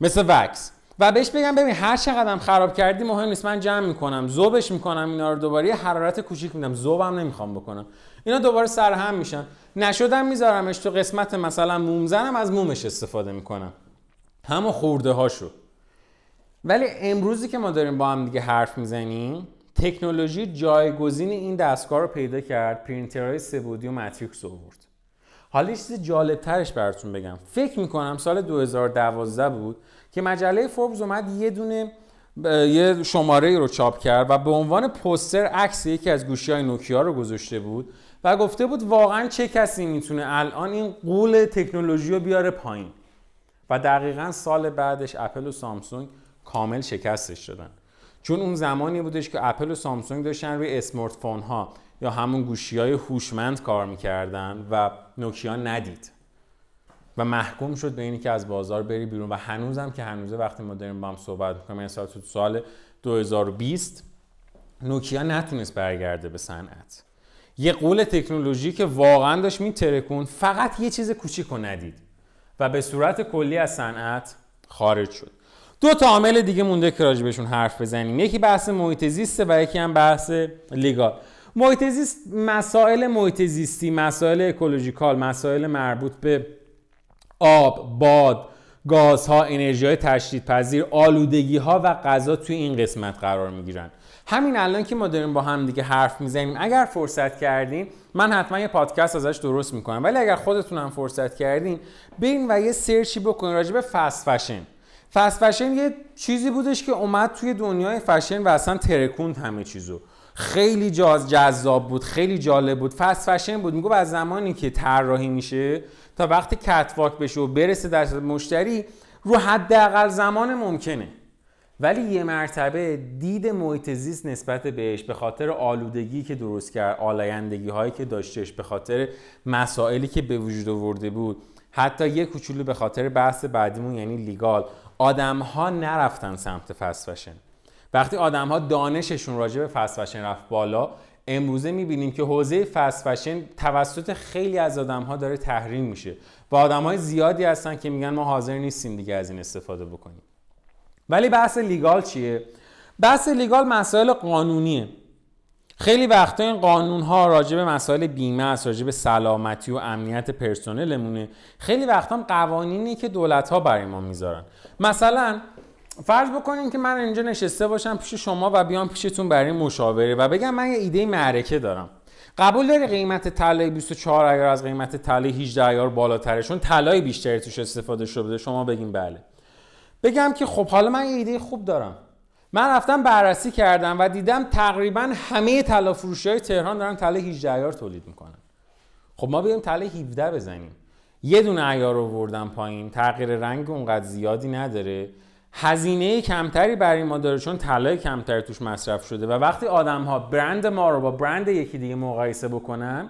مثل وکس. و بهش بگم ببین هر چقدرم خراب کردی مهم نیست من جمع می‌کنم. زوبش می‌کنم اینا رو دوباره. یه حرارت کوچیک میدم. زوبم نمی‌خوام بکنم. اینا دوباره سرهم میشن. نشدم میذارمش تو قسمت مثلا مومزنم از مومش استفاده می‌کنم. همون خورده هاشو. ولی امروزی که ما داریم با هم دیگه حرف می‌زنیم تکنولوژی جایگزین این دستگاه رو پیدا کرد پرینترهای سه‌بعدی و ماتریکس آورد. حالا یه چیز جالب ترش براتون بگم. فکر می‌کنم سال 2012 بود که مجله فوربز اومد یه دونه یه شماره رو چاپ کرد و به عنوان پوستر عکس یکی از گوشی های نوکیا رو گذاشته بود و گفته بود واقعا چه کسی می‌تونه الان این غول تکنولوژی رو بیاره پایین. و دقیقا سال بعدش اپل و سامسونگ کامل شکستش شدن. چون اون زمانی بودش که اپل و سامسونگ داشتن روی اسمارت فون ها یا همون گوشی های هوشمند کار می‌کردن و نوکیا ندید. و محکوم شد به اینی که از بازار بری بیرون و هنوزم که هنوزه وقتی ما داریم با هم صحبت می‌کنیم مثلا تو سال 2020 نوکیا نتونست برگرده به صنعت. یه قول تکنولوژی که واقعا داشت میترکون فقط یه چیز کوچیک ندید. و به صورت کلی از صنعت خارج شد. دو تا عامل دیگه مونده که راجبشون حرف بزنیم. یکی بحث محیط زیسته و یکی هم بحث لیگال. محیط زیست مسائل محیط زیستی مسائل اکولوژیکال مسائل مربوط به آب باد گازها انرژی های تشدید پذیر آلودگی ها و غذا توی این قسمت قرار می‌گیرن. همین الان که ما داریم با هم دیگه حرف می‌زنیم اگر فرصت کردین من حتما یه پادکست ازش درست می‌کنم. ولی اگر خودتونم فرصت کردین برین و یه search ی بکنین راجع به fast fashion fast fashion یه چیزی بودش که اومد توی دنیای فشن و اصلا ترکوند همه چیزو. خیلی جاز جذاب بود خیلی جالب بود. fast fashion بود. میگه از زمانی که طراحی میشه تا وقتی catwalk بشه و برسه دست مشتری رو حداقل زمان ممکنه. ولی یه مرتبه دید محیط زیست نسبت بهش به خاطر آلودگی که درست کرد آلایندگی هایی که داشتش به خاطر مسائلی که به وجود آورده بود. حتی یه کوچولو به خاطر بحث بعدیمون یعنی لیگال. آدم ها نرفتن سمت فست فشن. وقتی آدم ها دانششون راجع به فست فشن رفت بالا امروزه می‌بینیم که حوزه فست فشن توسط خیلی از آدم ها داره تحریم میشه. و آدم های زیادی هستن که میگن ما حاضر نیستیم دیگه از این استفاده بکنیم. ولی بحث لیگال چیه؟ بحث لیگال مسائل قانونیه. خیلی وقتا این قانون ها راجع به مسائل بیمه است راجع به سلامتی و امنیت پرسنلمونه. خیلی وقتا هم قوانینی که دولت ها برای ما می‌ذارن. مثلا فرض بکنیم که من اینجا نشسته باشم پیش شما و بیام پیشتون برای مشاوره و بگم من یه ایده معرکه دارم. قبول داری قیمت طلای 24 ایار از قیمت طلای 18 ایار بالاتره؟ چون طلای بیشتری توش استفاده شده. شما بگین بله. بگم که خب حالا من یه ایده خوب دارم. من رفتم بررسی کردم و دیدم تقریبا همه طلا فروشی های تهران دارن طلا 18 ایار تولید می‌کنن. خب ما بیایم طلا 17 بزنیم. یه دونه ایار رو وردم پایین تغییر رنگ اونقدر زیادی نداره. هزینه کمتری برای ما داره چون طلای کمتری توش مصرف شده و وقتی آدم ها برند ما رو با برند یکی دیگه مقایسه بکنن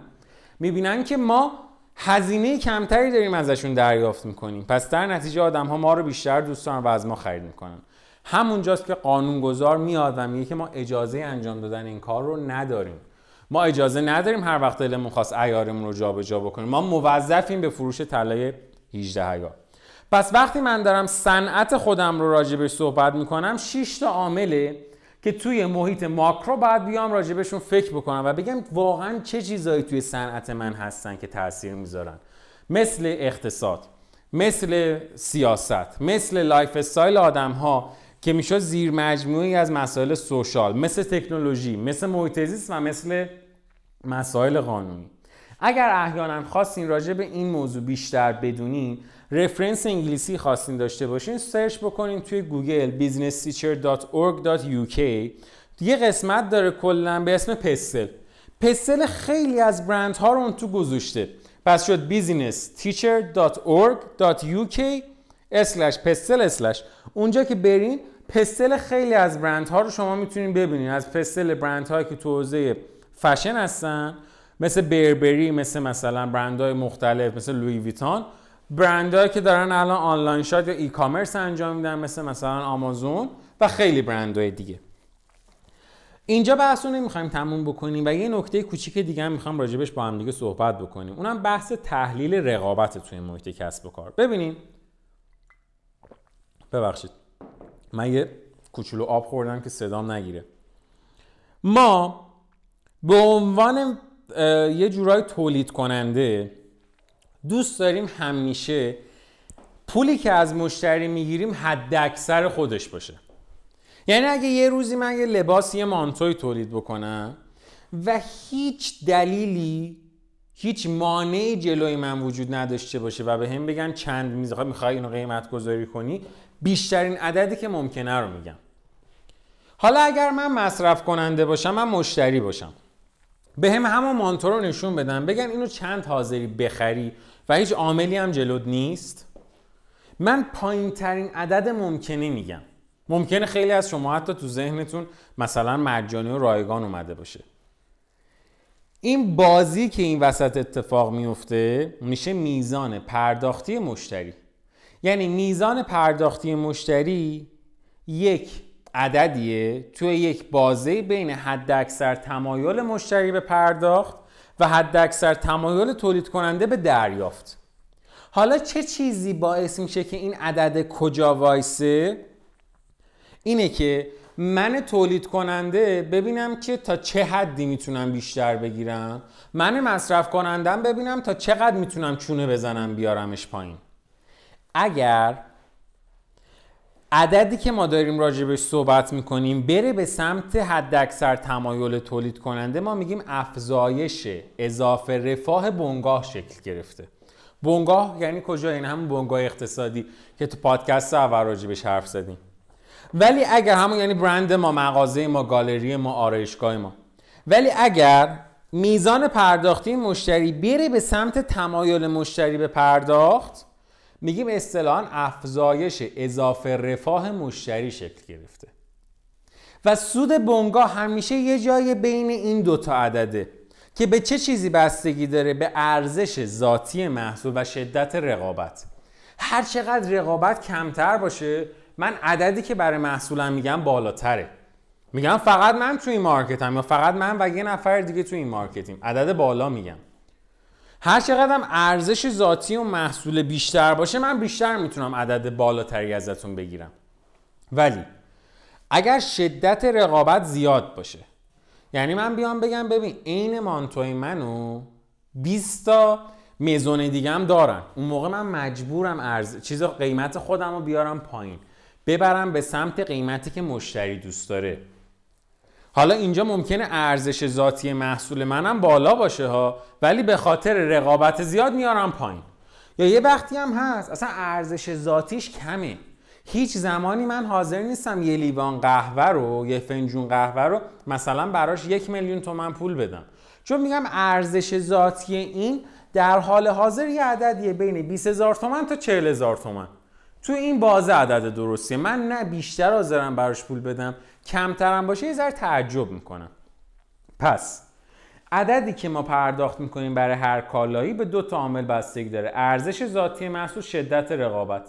می‌بینن که ما هزینه کمتری داریم ازشون دریافت می‌کنیم. پس در نتیجه آدم ها ما رو بیشتر دوست دارن و از ما خرید می‌کنن. همونجاست که قانونگذار میاد و میگه که ما اجازه انجام دادن این کار رو نداریم. ما اجازه نداریم هر وقت دلمون خواست ایارمون رو جابجا بکنیم. ما موظفیم به فروش طلای 18 ایار پس وقتی من دارم صنعت خودم رو راجبش صحبت می‌کنم 6 تا عامله که توی محیط ماکرو باید بیام راجبشون فکر بکنم و بگم واقعا چه چیزایی توی صنعت من هستن که تاثیر می‌ذارن. مثل اقتصاد مثل سیاست مثل lifestyle آدم ها که میشه زیر مجموعی از مسائل social مثل تکنولوژی مثل محیط زیست و مثل مسائل قانونی. اگر احیانا خواستین راجع به این موضوع بیشتر بدونین reference انگلیسی خواستین داشته باشین search بکنین توی گوگل businessteacher.org.uk یه قسمت داره کلا به اسم PESTLE PESTLE خیلی از برند ها رو اون تو گذاشته. پس شد businessteacher.org.uk اسلش پسل اسلش اونجا که برین پسل خیلی از برند ها رو شما می‌تونین ببینین. از پسل برند هایی که تو حوزه فشن هستن مثل بربری مثل مثلا برند های مختلف مثل لوی ویتان برندهایی که دارن الان آنلاین شات یا ای کامرس انجام میدن مثل مثلا آمازون و خیلی برندهای دیگه. اینجا بحث رو نمی‌خوایم تموم بکنیم و یه نکته کوچیک دیگه هم می‌خوام راجبش با هم دیگه صحبت بکنیم. اونم بحث تحلیل رقابت توی محیط کسب و کار. ببینین ببخشید. من یه کوچولو آب خوردم که صدام نگیره. ما به عنوان یه جورای تولید کننده دوست داریم همیشه پولی که از مشتری می‌گیریم حد اکثر خودش باشه. یعنی اگه یه روزی من یه لباس یه مانتوی تولید بکنم و هیچ دلیلی هیچ مانعی جلوی من وجود نداشته باشه و به هم بگن چند میزه می‌خوای اینو قیمت گذاری کنی بیشترین عددی که ممکنه رو میگم. حالا اگر من مصرف کننده باشم من مشتری باشم. به هم همون مانتو رو نشون بدن بگن اینو چند حاضری بخری و هیچ عاملی هم جلود نیست. من پایین ترین عدد ممکنه میگم. ممکنه خیلی از شما حتی تو ذهنتون مثلا مجانی و رایگان اومده باشه. این بازی که این وسط اتفاق میفته میشه میزان پرداختی مشتری. یعنی میزان پرداختی مشتری یک عددیه. توی یک بازه بین حد اکثر تمایل مشتری به پرداخت و حد اکثر تمایل تولید کننده به دریافت. حالا چه چیزی باعث میشه که این عدد کجا وایسه؟ اینه که من تولید کننده ببینم که تا چه حدی می‌تونم بیشتر بگیرم. من مصرف کنندم ببینم تا چقدر می‌تونم چونه بزنم بیارمش پایین. اگر عددی که ما داریم راجبش صحبت می‌کنیم بره به سمت حداکثر تمایل تولید کننده ما میگیم افزایش اضافه رفاه بنگاه شکل گرفته. بنگاه یعنی کجا؟ این همون بنگاه اقتصادی که تو پادکست اول راجبش حرف زدیم. ولی اگر همون یعنی برند ما مغازه ما گالری ما آرایشگاه ما. ولی اگر میزان پرداختی مشتری بره به سمت تمایل مشتری به پرداخت میگیم اصطلاحا افزایش اضافه رفاه مشتری شکل گرفته. و سود بنگاه همیشه یه جای بین این دوتا عدده که به چه چیزی بستگی داره؟ به ارزش ذاتی محصول و شدت رقابت. هر چقدر رقابت کمتر باشه من عددی که برای محصولم میگم بالاتره. میگم فقط من تو این مارکتم یا فقط من و یه نفر دیگه تو این مارکتیم. عدد بالا میگم. هر چقدر ارزش ذاتی و محصول بیشتر باشه من بیشتر می‌تونم عدد بالاتری ازتون بگیرم. ولی اگر شدت رقابت زیاد باشه یعنی من بیام بگم ببین عین مانتوی منو 20 تا مزون دیگه هم دارن. اون موقع من مجبورم ارز چیز قیمت خودم رو بیارم پایین. ببرم به سمت قیمتی که مشتری دوست داره. حالا اینجا ممکنه ارزش ذاتی محصول منم بالا باشه ها ولی به خاطر رقابت زیاد میارم پایین. یا یه وقتی هم هست اصلا ارزش ذاتیش کمه. هیچ زمانی من حاضر نیستم یه لیوان قهوه رو یه فنجون قهوه رو مثلا براش یک میلیون تومن پول بدم. چون میگم ارزش ذاتی این در حال حاضر یه عددیه بین 20 هزار تومن تا 40 هزار تومن. تو این بازه عدد درستیه من نه بیشتر حاضرم براش پول بدم کمترم باشه یه ذره تعجب می‌کنم. پس عددی که ما پرداخت می‌کنیم برای هر کالایی به دو تا عامل بستگی داره. ارزش ذاتی محصول شدت رقابت.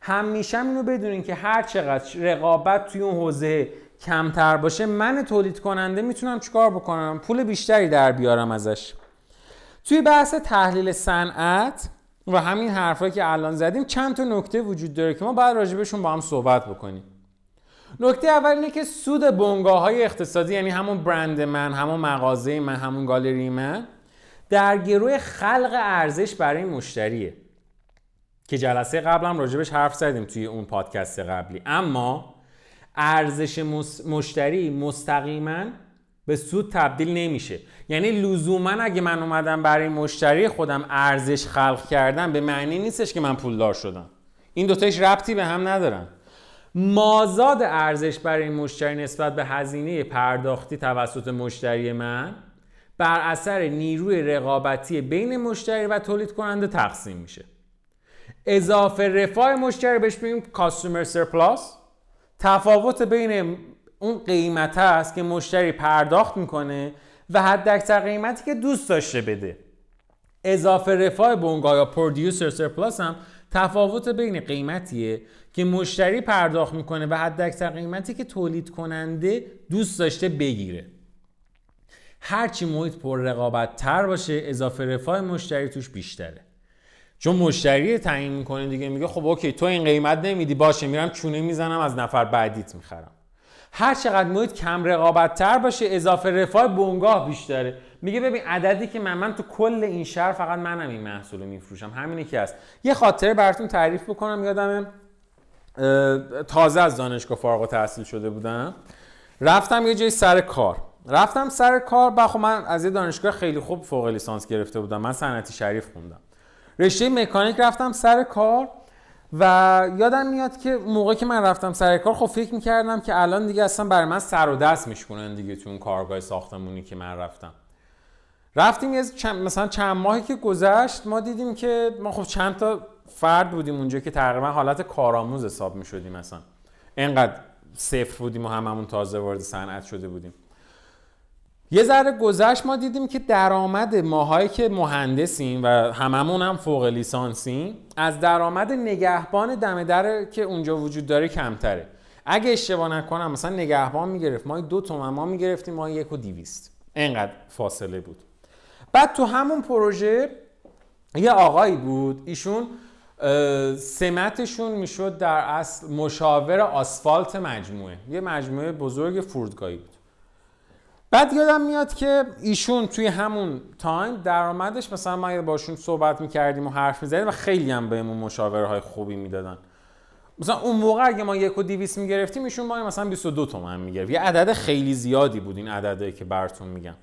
همیشه اینو بدونین که هر چقدر رقابت توی اون حوزه کمتر باشه من تولید کننده می‌تونم چیکار بکنم؟ پول بیشتری در بیارم ازش. توی بحث تحلیل صنعت و همین حرفایی که الان زدیم چند تا نکته وجود داره که ما باید راجبشون با هم صحبت بکنیم. نکته اول اینه که سود بنگاه های اقتصادی یعنی همون برند من همون مغازه من همون گالری من در گروه خلق ارزش برای مشتریه. که جلسه قبلم راجبش حرف زدیم توی اون پادکست قبلی. اما ارزش مشتری مستقیما به سود تبدیل نمیشه. یعنی لزوما اگه من اومدم برای مشتری خودم ارزش خلق کردم به معنی نیستش که من پولدار شدم. این دوتایش ربطی به هم ندارن. مازاد ارزش برای مشتری نسبت به هزینه پرداختی توسط مشتری من بر اثر نیروی رقابتی بین مشتری و تولید کننده تقسیم میشه. اضافه رفاه مشتری بهش میگیم کاستومر سرپلاس تفاوت بین اون قیمت است که مشتری پرداخت می‌کنه و حد قیمتی که دوست داشته بده. اضافه رفاه بونگا یا پرودیوسر سرپلاس هم تفاوت بین قیمتیه که مشتری پرداخت می‌کنه و حد اکثر قیمتی که تولید کننده دوست داشته بگیره. هرچی محیط پر رقابت تر باشه اضافه رفاه مشتری توش بیشتره. چون مشتری تعیین می‌کنه دیگه میگه خب اوکی تو این قیمت نمیدی باشه میرم چونه می‌زنم از نفر بعدیت می‌خرم. هر چقدر محیط کم رقابت تر باشه اضافه رفاه بنگاه بیشتره. میگه ببین عددی که من من تو کل این شهر فقط منم این محصول رو میفروشم. همینه که هست. یه خاطره براتون تعریف بکنم یادمه تازه از دانشگاه فارغ التحصیل شده بودم. رفتم یه جای سر کار. رفتم سر کار بخو من از یه دانشگاه خیلی خوب فوق لیسانس گرفته بودم. من صنعتی شریف خوندم. رشته مکانیک رفتم سر کار. و یادم میاد که موقعی که من رفتم سر کار خب فکر می‌کردم که الان دیگه اصلا برای من سر و دست میشکنن دیگه تو اون کارگاه ساختمونی که من رفتم. رفتیم یه مثلا چند ماهی که گذشت ما دیدیم که ما خب چند تا فرد بودیم اونجا که تقریبا حالت کارآموز حساب می شدیم مثلا انقدر صفر بودیم و هممون تازه وارد صنعت شده بودیم. یه ذره گذشت ما دیدیم که درآمد ماهایی که مهندسیم و هممون هم فوق لیسانسیم از درآمد نگهبان دم در که اونجا وجود داره کمتره. اگه اشتباه نکنم مثلا نگهبان می‌گرفت. ما دو تومن ما می‌گرفتیم ما یک و دیویست انقدر فاصله بود. بعد تو همون پروژه یه آقایی بود ایشون سمتشون می‌شد در اصل مشاور آسفالت مجموعه. یه مجموعه بزرگ فرودگاهی بود. بعد یادم میاد که ایشون توی همون تایم درآمدش مثلا ما باشون صحبت می‌کردیم و حرف می‌زدیم و خیلی هم بهمون مشاوره خوبی می‌دادن. مثلا اون موقع اگه ما یک و دیویس می‌گرفتیم ایشون ما مثلا 22 تومن می‌گرفت. یه عدد خیلی زیادی بود این عددی که براتون میگم.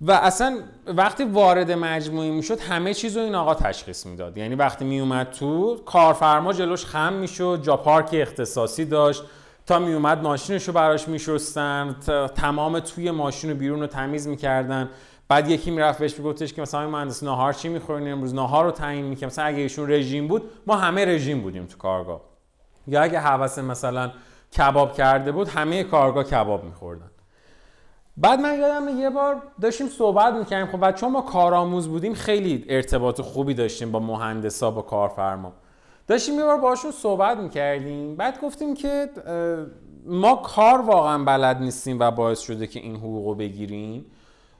و اصلا وقتی وارد مجموعی می‌شد همه چیز رو این آقا تشخیص می‌داد. یعنی وقتی میومد تو کارفرما جلوش خم می‌شد جا پارک اختصاصی داشت. تا میومد ماشینش رو براش میشستن تمام توی ماشین رو بیرون رو تمیز می‌کردن. بعد یکی می‌رفت بهش میگفتش که مثلا مهندس ناهار چی می‌خورین امروز؟ ناهار رو تعیین می‌کنه مثلا اگه ایشون رژیم بود ما همه رژیم بودیم تو کارگاه. یا اگه حوس مثلا کباب کرده بود همه کارگاه کباب میخوردن. بعد من یادم یه بار داشتیم صحبت می‌کردیم. خب بچه ما کارآموز بودیم خیلی ارتباط خوبی داشتیم با مهندسا با کارفرما. داشتیم یه بار باشون صحبت می‌کردیم. بعد گفتیم که ما کار واقعا بلد نیستیم و باعث شده که این حقوق بگیریم.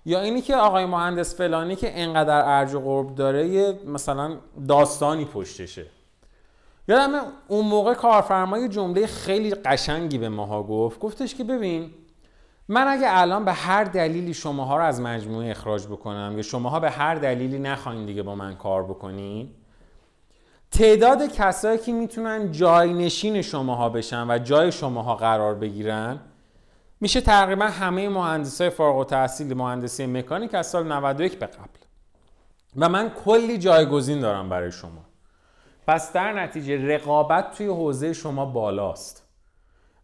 یا اینی که آقای مهندس فلانی که انقدر ارج و قرب داره یه مثلا داستانی پشتشه. یادم اون موقع کارفرمای جمله خیلی قشنگی به ماها گفت. گفتش که ببین من اگه الان به هر دلیلی شماها رو از مجموعه اخراج بکنم یا شماها به هر دلیلی نخواین دیگه با من کار بکنین تعداد کسایی که می‌تونن جاینشین شماها بشن و جای شماها قرار بگیرن میشه تقریبا همه مهندسای فارغ التحصیل مهندسی مکانیک از سال 91 به قبل. و من کلی جایگزین دارم برای شما. پس در نتیجه رقابت توی حوزه شما بالاست.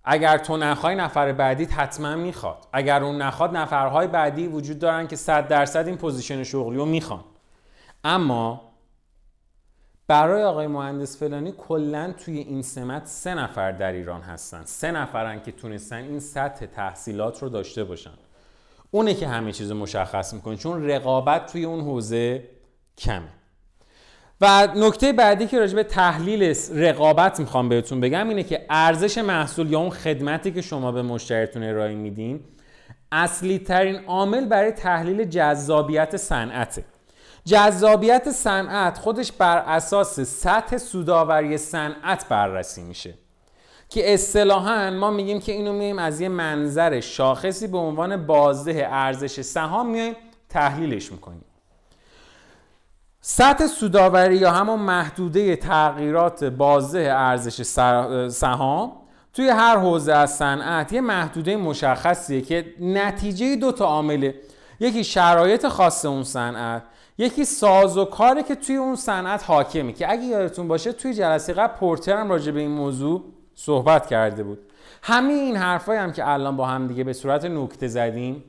اگر تو نخوای نفر بعدیت حتما می‌خواد. اگر اون نخواد نفرهای بعدی وجود دارن که 100 درصد این position شغلی رو می‌خوان. اما برای آقای مهندس فلانی کلا توی این سمت سه نفر در ایران هستن. سه نفرن که تونستن این سطح تحصیلات رو داشته باشن. اونه که همه چیز مشخص می‌کنه چون رقابت توی اون حوزه کمه. و نکته بعدی که راجع به تحلیل رقابت می‌خوام بهتون بگم اینه که ارزش محصول یا اون خدمتی که شما به مشتریتون ارائه میدین اصلی ترین عامل برای تحلیل جذابیت صنعته. جذابیت صنعت خودش بر اساس سطح سوداوری صنعت بررسی میشه. که اصطلاحا ما میگیم که اینو میایم از یه منظر شاخصی به عنوان بازده ارزش سهام میایم تحلیلش می‌کنیم. سطح سوداوری یا همون محدوده تغییرات بازده ارزش سهام توی هر حوزه از صنعت یه محدوده مشخصیه که نتیجه دو تا عامله. یکی شرایط خاص اون صنعت یکی ساز و کاری که توی اون صنعت حاکمه که اگه یادتون باشه توی جلسه قبل پورتر هم راجع به این موضوع صحبت کرده بود. همین این حرفایی هم که الان با هم دیگه به صورت نکته زدیم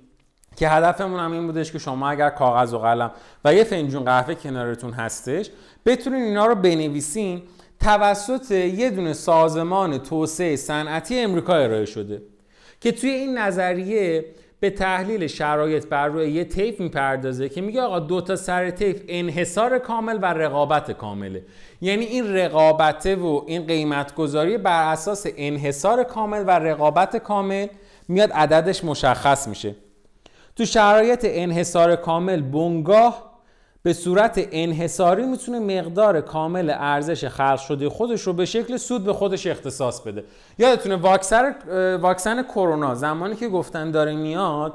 که هدفمون هم این بودش که شما اگر کاغذ و قلم و یه فنجون قهوه کنارتون هستش بتونین اینا رو بنویسین. توسط یه دونه سازمان توسعه صنعتی امریکا ارائه شده که توی این نظریه به تحلیل شرایط بر روی یه تیف می‌پردازه که میگه آقا دو تا سر تیف انحصار کامل و رقابت کامله. یعنی این رقابته و این قیمت گذاری بر اساس انحصار کامل و رقابت کامل میاد عددش مشخص میشه. تو شرایط انحصار کامل بنگاه به صورت انحصاری می‌تونه مقدار کامل ارزش خلق شده خودش رو به شکل سود به خودش اختصاص بده. یادتونه واکسن واکسن کرونا زمانی که گفتن داره میاد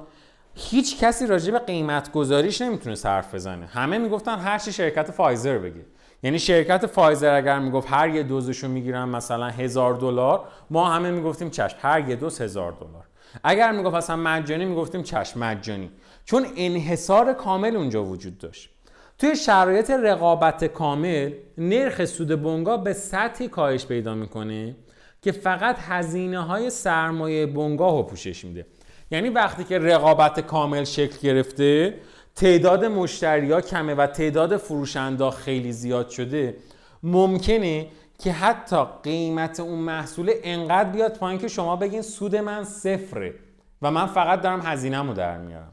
هیچ کسی راجع به قیمت گذاریش نمی‌تونه حرف بزنه. همه می‌گفتن هر چی شرکت فایزر بگه. یعنی شرکت فایزر اگر می‌گفت هر یه دوزشو می‌گیرن مثلا هزار دلار ما همه می‌گفتیم چشم هر یه دوز هزار دلار. اگر می‌گفت اصلا مجانی می‌گفتیم چشم مجانی. چون انحصار کامل اونجا وجود داشت. توی شرایط رقابت کامل نرخ سود بنگاه به سطحی کاهش پیدا می‌کنه که فقط هزینه های سرمایه بنگاه رو پوشش میده. یعنی وقتی که رقابت کامل شکل گرفته تعداد مشتری ها کمه و تعداد فروشنده خیلی زیاد شده. ممکنه که حتی قیمت اون محصول انقدر بیاد پایین که شما بگین سود من صفره و من فقط دارم هزینه‌مو در میارم.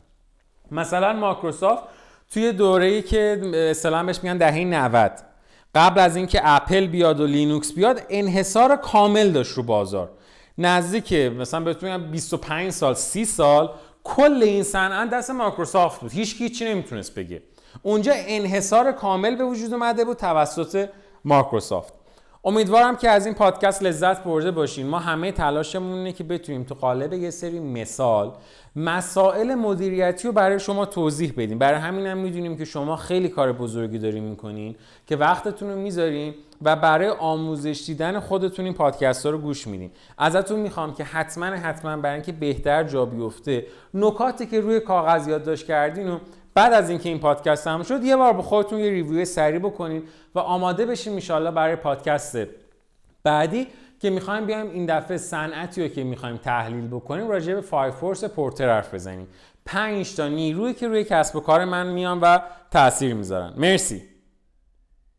مثلا مایکروسافت توی دوره‌ای که اصطلاحا بهش میگن دهه 90 قبل از اینکه اپل بیاد و لینوکس بیاد انحصار کامل داشت رو بازار. نزدیک مثلا بهتون 25 سال 30 سال کل این صنعت دست مایکروسافت بود. هیچ هیچی نمی‌تونست بگه. اونجا انحصار کامل به وجود اومده بود توسط مایکروسافت. امیدوارم که از این پادکست لذت برده باشین. ما همه تلاشمون اینه که بتونیم تو قالب یه سری مثال مسائل مدیریتی رو برای شما توضیح بدیم. برای همین هم می‌دونیم که شما خیلی کار بزرگی دارین می‌کنین که وقتتون رو می‌ذارین و برای آموزش دیدن خودتون این پادکست ها رو گوش میدین. ازتون می‌خوام که حتما حتما برای اینکه بهتر جا بیفته نکاتی که روی کاغذ یادداشت کردین و بعد از اینکه این پادکست هم شد یه بار به خودتون یه ریویو سریع بکنید و آماده بشیم ان برای پادکست بعدی که می‌خوایم بیایم این دفعه صنعتی رو که می‌خوایم تحلیل بکنیم راجع به فای فورس پورتر حرف بزنیم. 5 تا نیرویی که روی کسب و کار من میان و تاثیر می‌ذارن. مرسی.